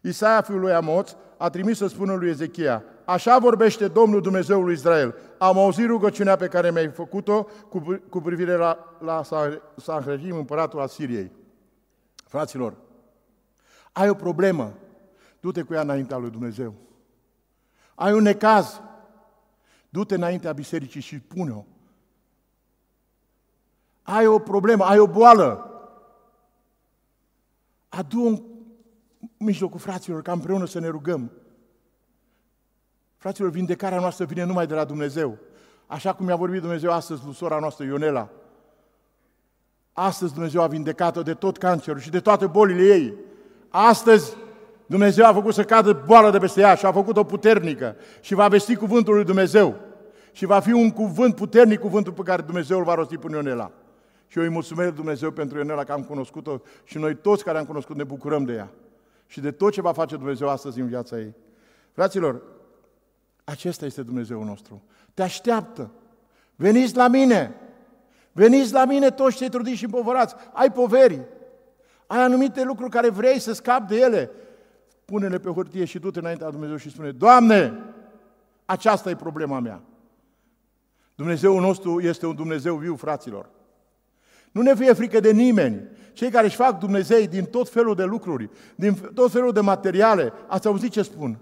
Isaia fiul lui Amoț a trimis să spună lui Ezechia, așa vorbește Domnul Dumnezeul lui Israel, am auzit rugăciunea pe care mi-ai făcut-o cu, cu privire la, la Sanherib, împăratul Asiriei. Fraților, ai o problemă, du-te cu ea înaintea lui Dumnezeu. Ai un necaz, du-te înaintea bisericii și pune-o. Ai o problemă, ai o boală, adu-o în mijlocul fraților, ca împreună să ne rugăm. Fraților, vindecarea noastră vine numai de la Dumnezeu. Așa cum i-a vorbit Dumnezeu astăzi lui sora noastră Ionela. Astăzi Dumnezeu a vindecat-o de tot cancerul și de toate bolile ei. Astăzi Dumnezeu a făcut să cadă boala de peste ea și a făcut-o puternică și va vesti cuvântul lui Dumnezeu. Și va fi un cuvânt puternic, cuvântul pe care Dumnezeu îl va rosti până Ionela. Și eu îi mulțumesc Dumnezeu pentru Ionela că am cunoscut-o și noi toți care am cunoscut ne bucurăm de ea. Și de tot ce va face Dumnezeu astăzi în viața ei. Fraților, acesta este Dumnezeu nostru. Te așteaptă. Veniți la mine. Veniți la mine toți cei trudiți și împovărați. Ai poveri. Ai anumite lucruri care vrei să scapi de ele. Pune-le pe hârtie și du-te înaintea Dumnezeu și spune, Doamne, aceasta e problema mea. Dumnezeul nostru este un Dumnezeu viu, fraților. Nu ne fie frică de nimeni. Cei care își fac Dumnezei din tot felul de lucruri, din tot felul de materiale, ați auzit ce spun?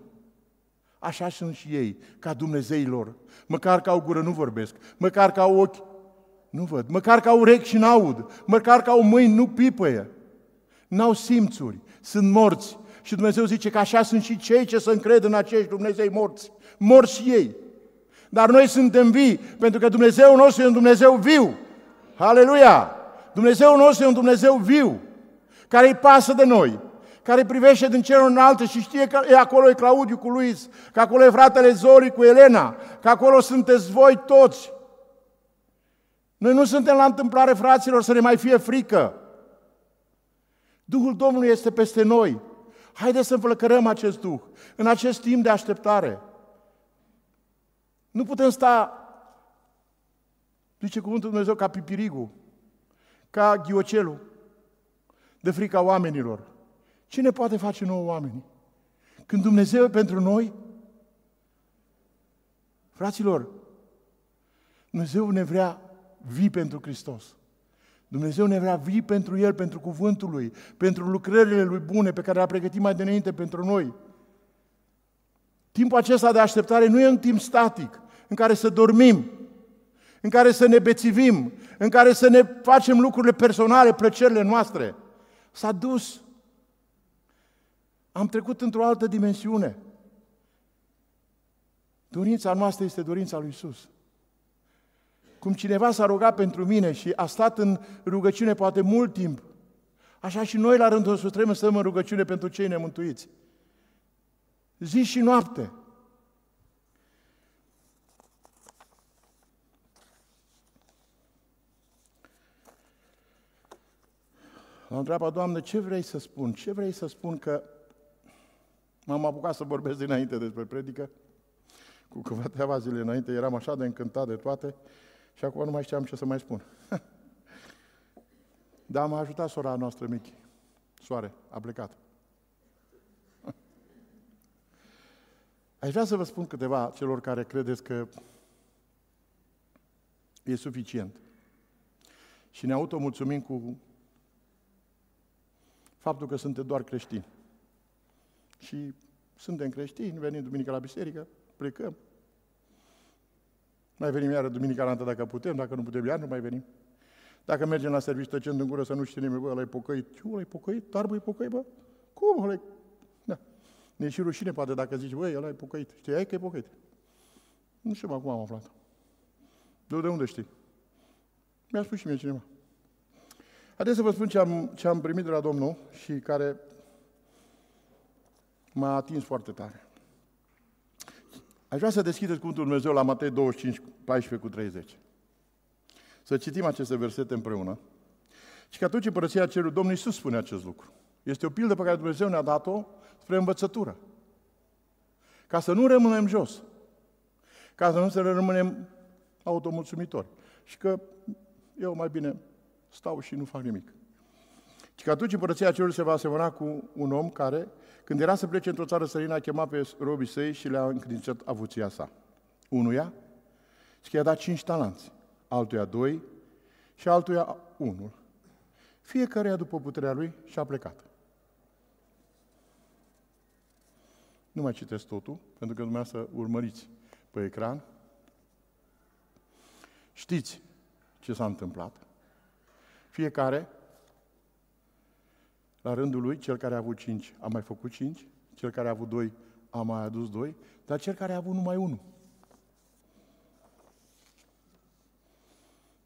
Așa sunt și ei, ca Dumnezeii lor. Măcar că au gură nu vorbesc, măcar că au ochi nu văd, măcar că au urechi și n-aud, măcar că au mâini nu pipăie, n-au simțuri, sunt morți. Și Dumnezeu zice că așa sunt și cei ce se încred în acești Dumnezei morți. Morți și ei. Dar noi suntem vii, pentru că Dumnezeu nostru e un Dumnezeu viu. Aleluia! Dumnezeu nostru e un Dumnezeu viu, care îi pasă de noi, care privește din cerul înalt și știe că e acolo e Claudiu cu Luis, că acolo e fratele Zori cu Elena, că acolo sunteți voi toți. Noi nu suntem la întâmplare, fraților, să ne mai fie frică. Duhul Domnului este peste noi. Haideți să înflăcărăm acest Duh în acest timp de așteptare. Nu putem sta, zice cuvântul Dumnezeu, ca pipirigul, ca ghiocelul, de frica oamenilor. Cine poate face nouă oamenii? Când Dumnezeu e pentru noi, fraților, Dumnezeu ne vrea vii pentru Hristos. Dumnezeu ne vrea vii pentru El, pentru cuvântul Lui, pentru lucrările Lui bune pe care le-a pregătit mai dinainte pentru noi. Timpul acesta de așteptare nu e un timp static în care să dormim, în care să ne bețivim, în care să ne facem lucrurile personale, plăcerile noastre. S-a dus. Am trecut într-o altă dimensiune. Dorința noastră este dorința lui Isus. Cum cineva s-a rugat pentru mine și a stat în rugăciune poate mult timp, așa și noi la rândul nostru trebuie să stăm în rugăciune pentru cei nemântuiți. Zi și noapte. L-am întrebat, Doamne, ce vrei să spun? Ce vrei să spun că m-am apucat să vorbesc dinainte despre predică? Cu câteva zile înainte eram așa de încântat de toate și acum nu mai știam ce să mai spun. Dar m-a ajutat sora noastră Michi. Soare, a plecat. Aș vrea să vă spun câteva celor care credeți că e suficient. Și ne automulțumim cu faptul că suntem doar creștini. Și suntem creștini, venim duminica la biserică, plecăm, mai venim iară duminica la dacă putem, dacă nu putem, iar nu mai venim. Dacă mergem la serviciu tăcând în gură să nu știe nimeni, bă, ăla e pocăit. Ce, ăla e pocăit? Dar bă, e pocăit, bă? Cum, ăla e... Da. Ne și rușine poate dacă zici, băi, ăla e pocăit. Știai că e pocăit? Nu știu acum am aflat. De, de unde știi? Mi-a spus și mie cineva. Haideți să vă spun ce am, ce am primit de la Domnul și care m-a atins foarte tare. Aș vrea să deschideți cuvântul Dumnezeu la Matei 25, 14 cu 30. Să citim aceste versete împreună. Și că atunci împărăția cerului Domnul Iisus spune acest lucru. Este o pildă pe care Dumnezeu ne-a dat-o spre învățătură. Ca să nu rămânem jos. Ca să nu să rămânem automulțumitori. Și că eu mai bine stau și nu fac nimic. Și că atunci împărăția cerului se va asemăna cu un om care când era să plece într-o țară străină, a chemat pe robii săi și le-a încredințat avuția sa. Unuia și că i-a dat cinci talanți, altuia doi și altuia unul. Fiecare după puterea lui și a plecat. Nu mai citesc totul, pentru că dumneavoastră urmăriți pe ecran. Știți ce s-a întâmplat. Fiecare la rândul lui, cel care a avut cinci a mai făcut cinci, cel care a avut doi a mai adus doi, dar cel care a avut numai unul.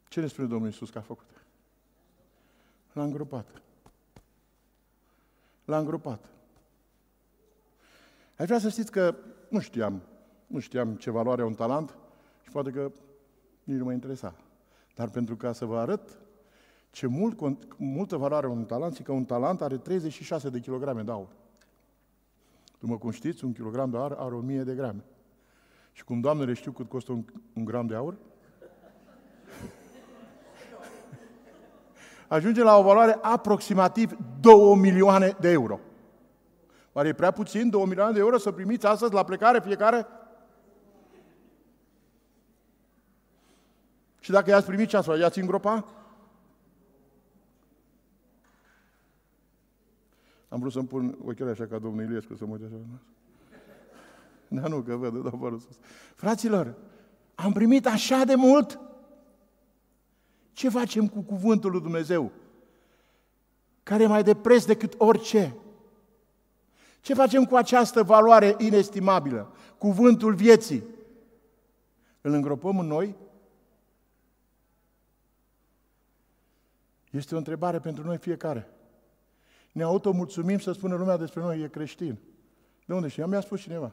Ce ne spune Domnul Iisus că a făcut? L-a îngropat. L-a îngropat. Aș vrea să știți că nu știam, nu știam ce valoare are un talent și poate că nici nu mă interesa. Dar pentru ca să vă arăt Ce mult, multă valoare un talent, că un talent are 36 de kilograme de aur. După cum știți, un kilogram de aur are 1000 de grame. Și cum doamnele știu cât costă un, un gram de aur, ajunge la o valoare aproximativ 2 milioane de euro. Oare e prea puțin 2 milioane de euro să primiți astăzi la plecare fiecare? Și dacă i-ați primit ceasul, i-ați îngropa? Am vrut să-mi pun ochii așa ca domnul Iliescu să mă uite așa. Da, nu, că văd, dau părul sus. Fraților, am primit așa de mult? Ce facem cu cuvântul lui Dumnezeu? Care e mai de preț decât orice. Ce facem cu această valoare inestimabilă? Cuvântul vieții. Îl îngropăm în noi? Este o întrebare pentru noi fiecare. Ne automulțumim să spună lumea despre noi, e creștin. De unde știam? Mi-a spus cineva.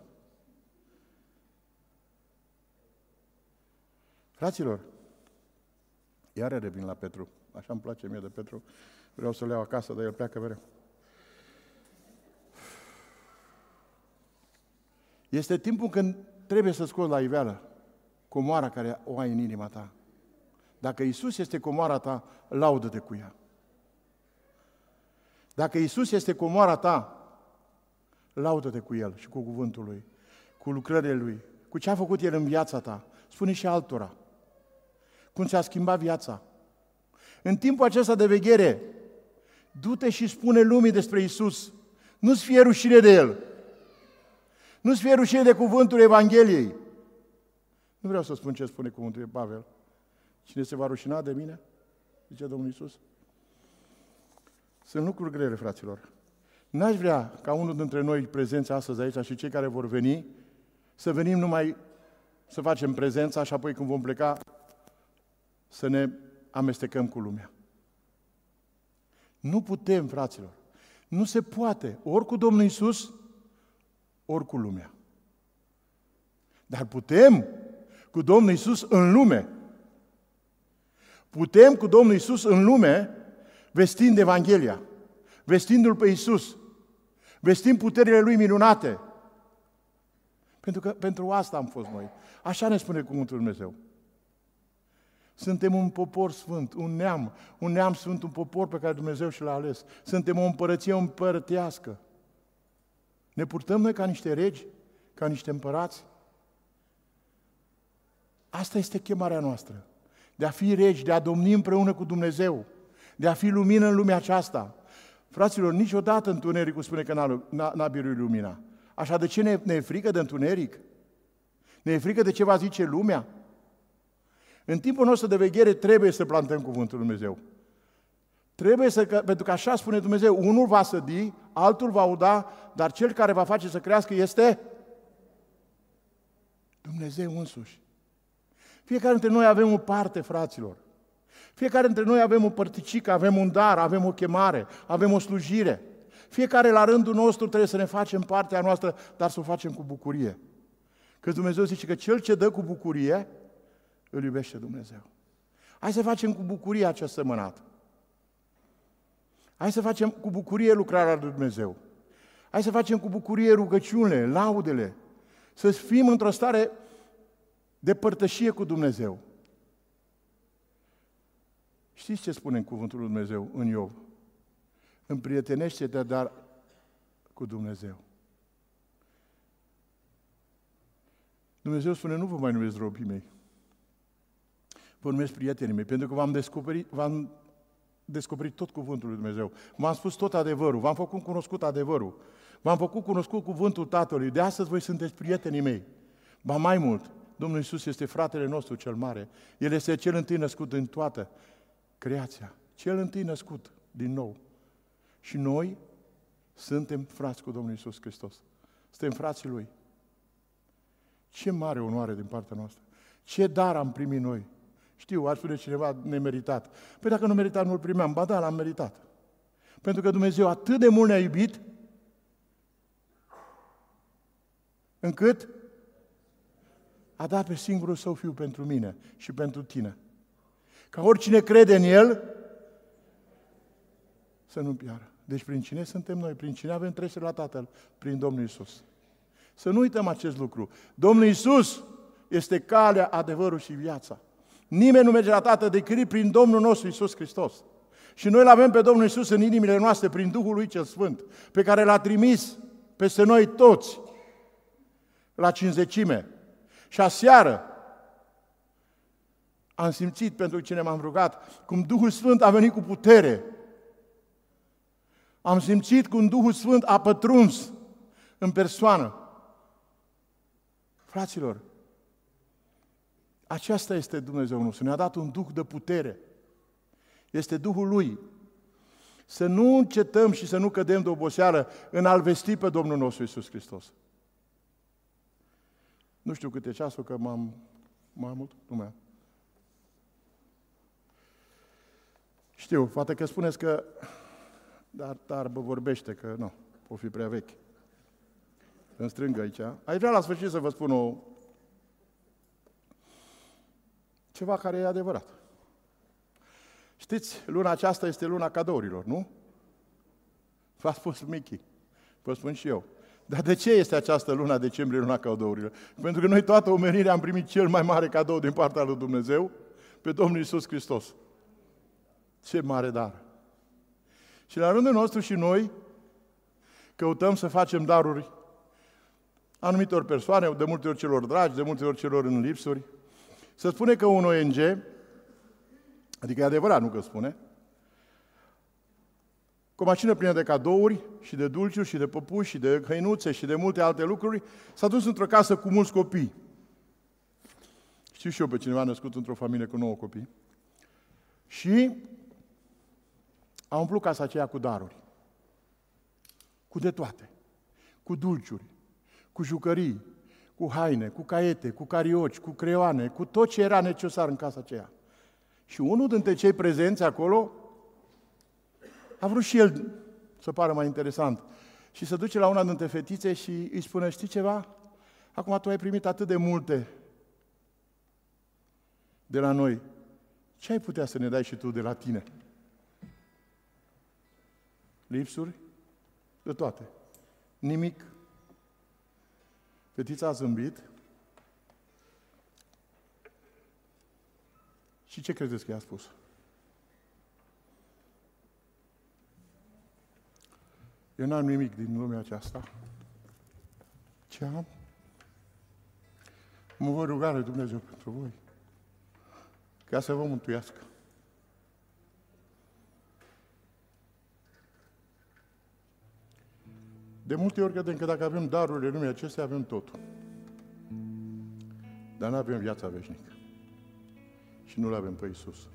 Fraților, iar revin la Petru. Așa îmi place mie de Petru. Vreau să le iau acasă, dar el pleacă mereu. Este timpul când trebuie să scoți la iveală comoara care o ai în inima ta. Dacă Isus este comoara ta, laudă-te cu ea. Dacă Isus este comoara ta, laudă-te cu El și cu cuvântul Lui, cu lucrările Lui, cu ce a făcut El în viața ta. Spune și altora. Cum ți-a schimbat viața. În timpul acesta de veghere, du-te și spune lumii despre Isus. Nu-ți fie rușine de El. Nu-ți fie rușine de cuvântul Evangheliei. Nu vreau să spun ce spune cuvântul Pavel. Cine se va rușina de mine? Zice Domnul Isus. Sunt lucruri grele, fraților. N-aș vrea ca unul dintre noi prezenți astăzi aici și cei care vor veni, să venim numai să facem prezența și apoi când vom pleca să ne amestecăm cu lumea. Nu putem, fraților. Nu se poate. Ori cu Domnul Isus, ori cu lumea. Dar putem cu Domnul Isus în lume. Putem cu Domnul Isus în lume vestind Evanghelia, vestindu-L pe Isus, vestind puterile Lui minunate. Pentru că pentru asta am fost noi. Așa ne spune Cuvântul Dumnezeu. Suntem un popor sfânt, un neam, un neam sfânt, un popor pe care Dumnezeu și l-a ales. Suntem o împărăție împărătească. Ne purtăm noi ca niște regi, ca niște împărați? Asta este chemarea noastră. De a fi regi, de a domni împreună cu Dumnezeu de a fi lumină în lumea aceasta. Fraților, niciodată întunericul spune că n-a, n-a, n-a biruit lumina. Așa de ce ne, ne e frică de întuneric? Ne e frică de ce va zice lumea? În timpul nostru de veghere trebuie să plantăm cuvântul Lui Dumnezeu. Trebuie să, pentru că așa spune Dumnezeu, unul va sădi, altul va uda, dar cel care va face să crească este Dumnezeu însuși. Fiecare dintre noi avem o parte, fraților. Fiecare dintre noi avem o părticică, avem un dar, avem o chemare, avem o slujire. Fiecare la rândul nostru trebuie să ne facem partea noastră, dar să o facem cu bucurie. Că Dumnezeu zice că cel ce dă cu bucurie, îl iubește Dumnezeu. Hai să facem cu bucurie acest sămănat. Hai să facem cu bucurie lucrarea lui Dumnezeu. Hai să facem cu bucurie rugăciunile, laudele. Să fim într-o stare de părtășie cu Dumnezeu. Știți ce spune în cuvântul lui Dumnezeu în Iov? Împrietenește-te, dar cu Dumnezeu. Dumnezeu spune, nu vă mai numesc robii mei. Vă numesc prietenii mei, pentru că v-am descoperit, v-am descoperit tot cuvântul lui Dumnezeu. V-am spus tot adevărul, v-am făcut cunoscut adevărul. V-am făcut cunoscut cuvântul Tatălui. De astăzi voi sunteți prietenii mei. Ba mai mult, Domnul Isus este fratele nostru cel mare. El este cel întâi născut în toată creația, cel întâi născut din nou. Și noi suntem frați cu Domnul Isus Hristos. Suntem frații Lui. Ce mare onoare din partea noastră. Ce dar am primit noi. Știu, ar spune cineva nemeritat. Păi dacă nu meritat, nu-l primeam. Ba da, l-am meritat. Pentru că Dumnezeu atât de mult ne-a iubit, încât a dat pe singurul său fiu pentru mine și pentru tine. Ca oricine crede în El să nu piară. Deci prin cine suntem noi? Prin cine avem trecere la Tatăl? Prin Domnul Isus. Să nu uităm acest lucru. Domnul Isus este calea, adevărul și viața. Nimeni nu merge la Tatăl decât prin Domnul nostru Isus Hristos. Și noi îl avem pe Domnul Isus în inimile noastre prin Duhul lui cel Sfânt, pe care l-a trimis peste noi toți la cinzecime. Și aseară am simțit pentru cine m-am rugat, cum Duhul Sfânt a venit cu putere. Am simțit cum Duhul Sfânt a pătruns în persoană. Fraților, aceasta este Dumnezeu nostru. Ne-a dat un Duh de putere. Este Duhul Lui. Să nu încetăm și să nu cădem de oboseală în a-L vesti pe Domnul nostru Isus Hristos. Nu știu câte ceasul, că m-am mai mult lumea. Știu, poate că spuneți că dar tarbă vorbește, că nu, o fi prea vechi. Îmi strâng aici. Ai vrea la sfârșit să vă spun o... ceva care e adevărat. Știți, luna aceasta este luna cadourilor, nu? V-a spus Michi, vă spun și eu. Dar de ce este această luna decembrie luna cadourilor? Pentru că noi toată omenirea am primit cel mai mare cadou din partea lui Dumnezeu, pe Domnul Isus Hristos. Ce mare dar! Și la rândul nostru și noi căutăm să facem daruri anumitor persoane, de multe ori celor dragi, de multe ori celor în lipsuri. Se spune că un ONG, adică e adevărat, nu că spune, cu o mașină plină de cadouri și de dulciuri și de păpuși și de hăinuțe și de multe alte lucruri, s-a dus într-o casă cu mulți copii. Știu și eu pe cineva născut într-o familie cu nouă copii. Și a umplut casa aceea cu daruri. Cu de toate. Cu dulciuri, cu jucării, cu haine, cu caiete, cu carioci, cu creioane, cu tot ce era necesar în casa aceea. Și unul dintre cei prezenți acolo a vrut și el să pară mai interesant. Și se duce la una dintre fetițe și îi spune, știi ceva? Acum tu ai primit atât de multe de la noi. Ce ai putea să ne dai și tu de la tine? Lipsuri? De toate. Nimic. Fetița a zâmbit. Și ce credeți că i-a spus? Eu n-am nimic din lumea aceasta. Ce am? Mă voi ruga lui Dumnezeu pentru voi. Ca să vă mântuiască. De multe ori credem că dacă avem darurile lumii acestea, avem totul. Dar nu avem viața veșnică. Și nu-L avem pe Iisus.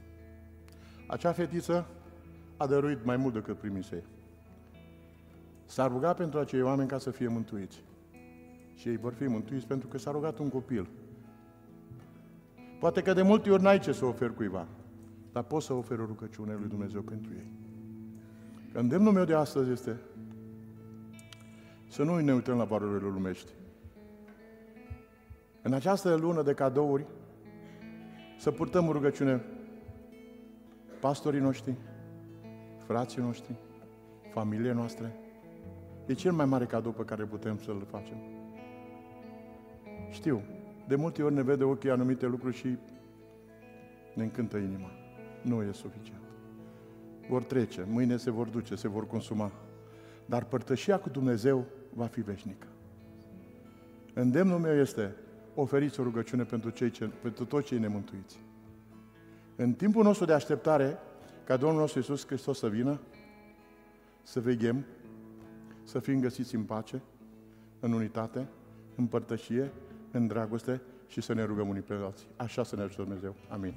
Acea fetiță a dăruit mai mult decât primise. S-a rugat pentru acei oameni ca să fie mântuiți. Și ei vor fi mântuiți pentru că s-a rugat un copil. Poate că de multe ori n-ai ce să oferi cuiva, dar poți să oferi o rugăciune lui Dumnezeu pentru ei. Că îndemnul meu de astăzi este să nu ne uităm la barurile lumești. În această lună de cadouri, să purtăm rugăciune pastorii noștri, frații noștri, familiile noastre. E cel mai mare cadou pe care putem să-l facem. Știu, de multe ori ne vede ochii anumite lucruri și ne încântă inima. Nu e suficient. Vor trece, mâine se vor duce, se vor consuma. Dar părtășia cu Dumnezeu va fi veșnică. Îndemnul meu este, oferiți o rugăciune pentru, cei ce, pentru toți cei nemântuiți. În timpul nostru de așteptare, ca Domnul nostru Iisus Hristos să vină, să veghem, să fim găsiți în pace, în unitate, în părtășie, în dragoste și să ne rugăm unii pe alții. Așa să ne ajute Dumnezeu. Amin.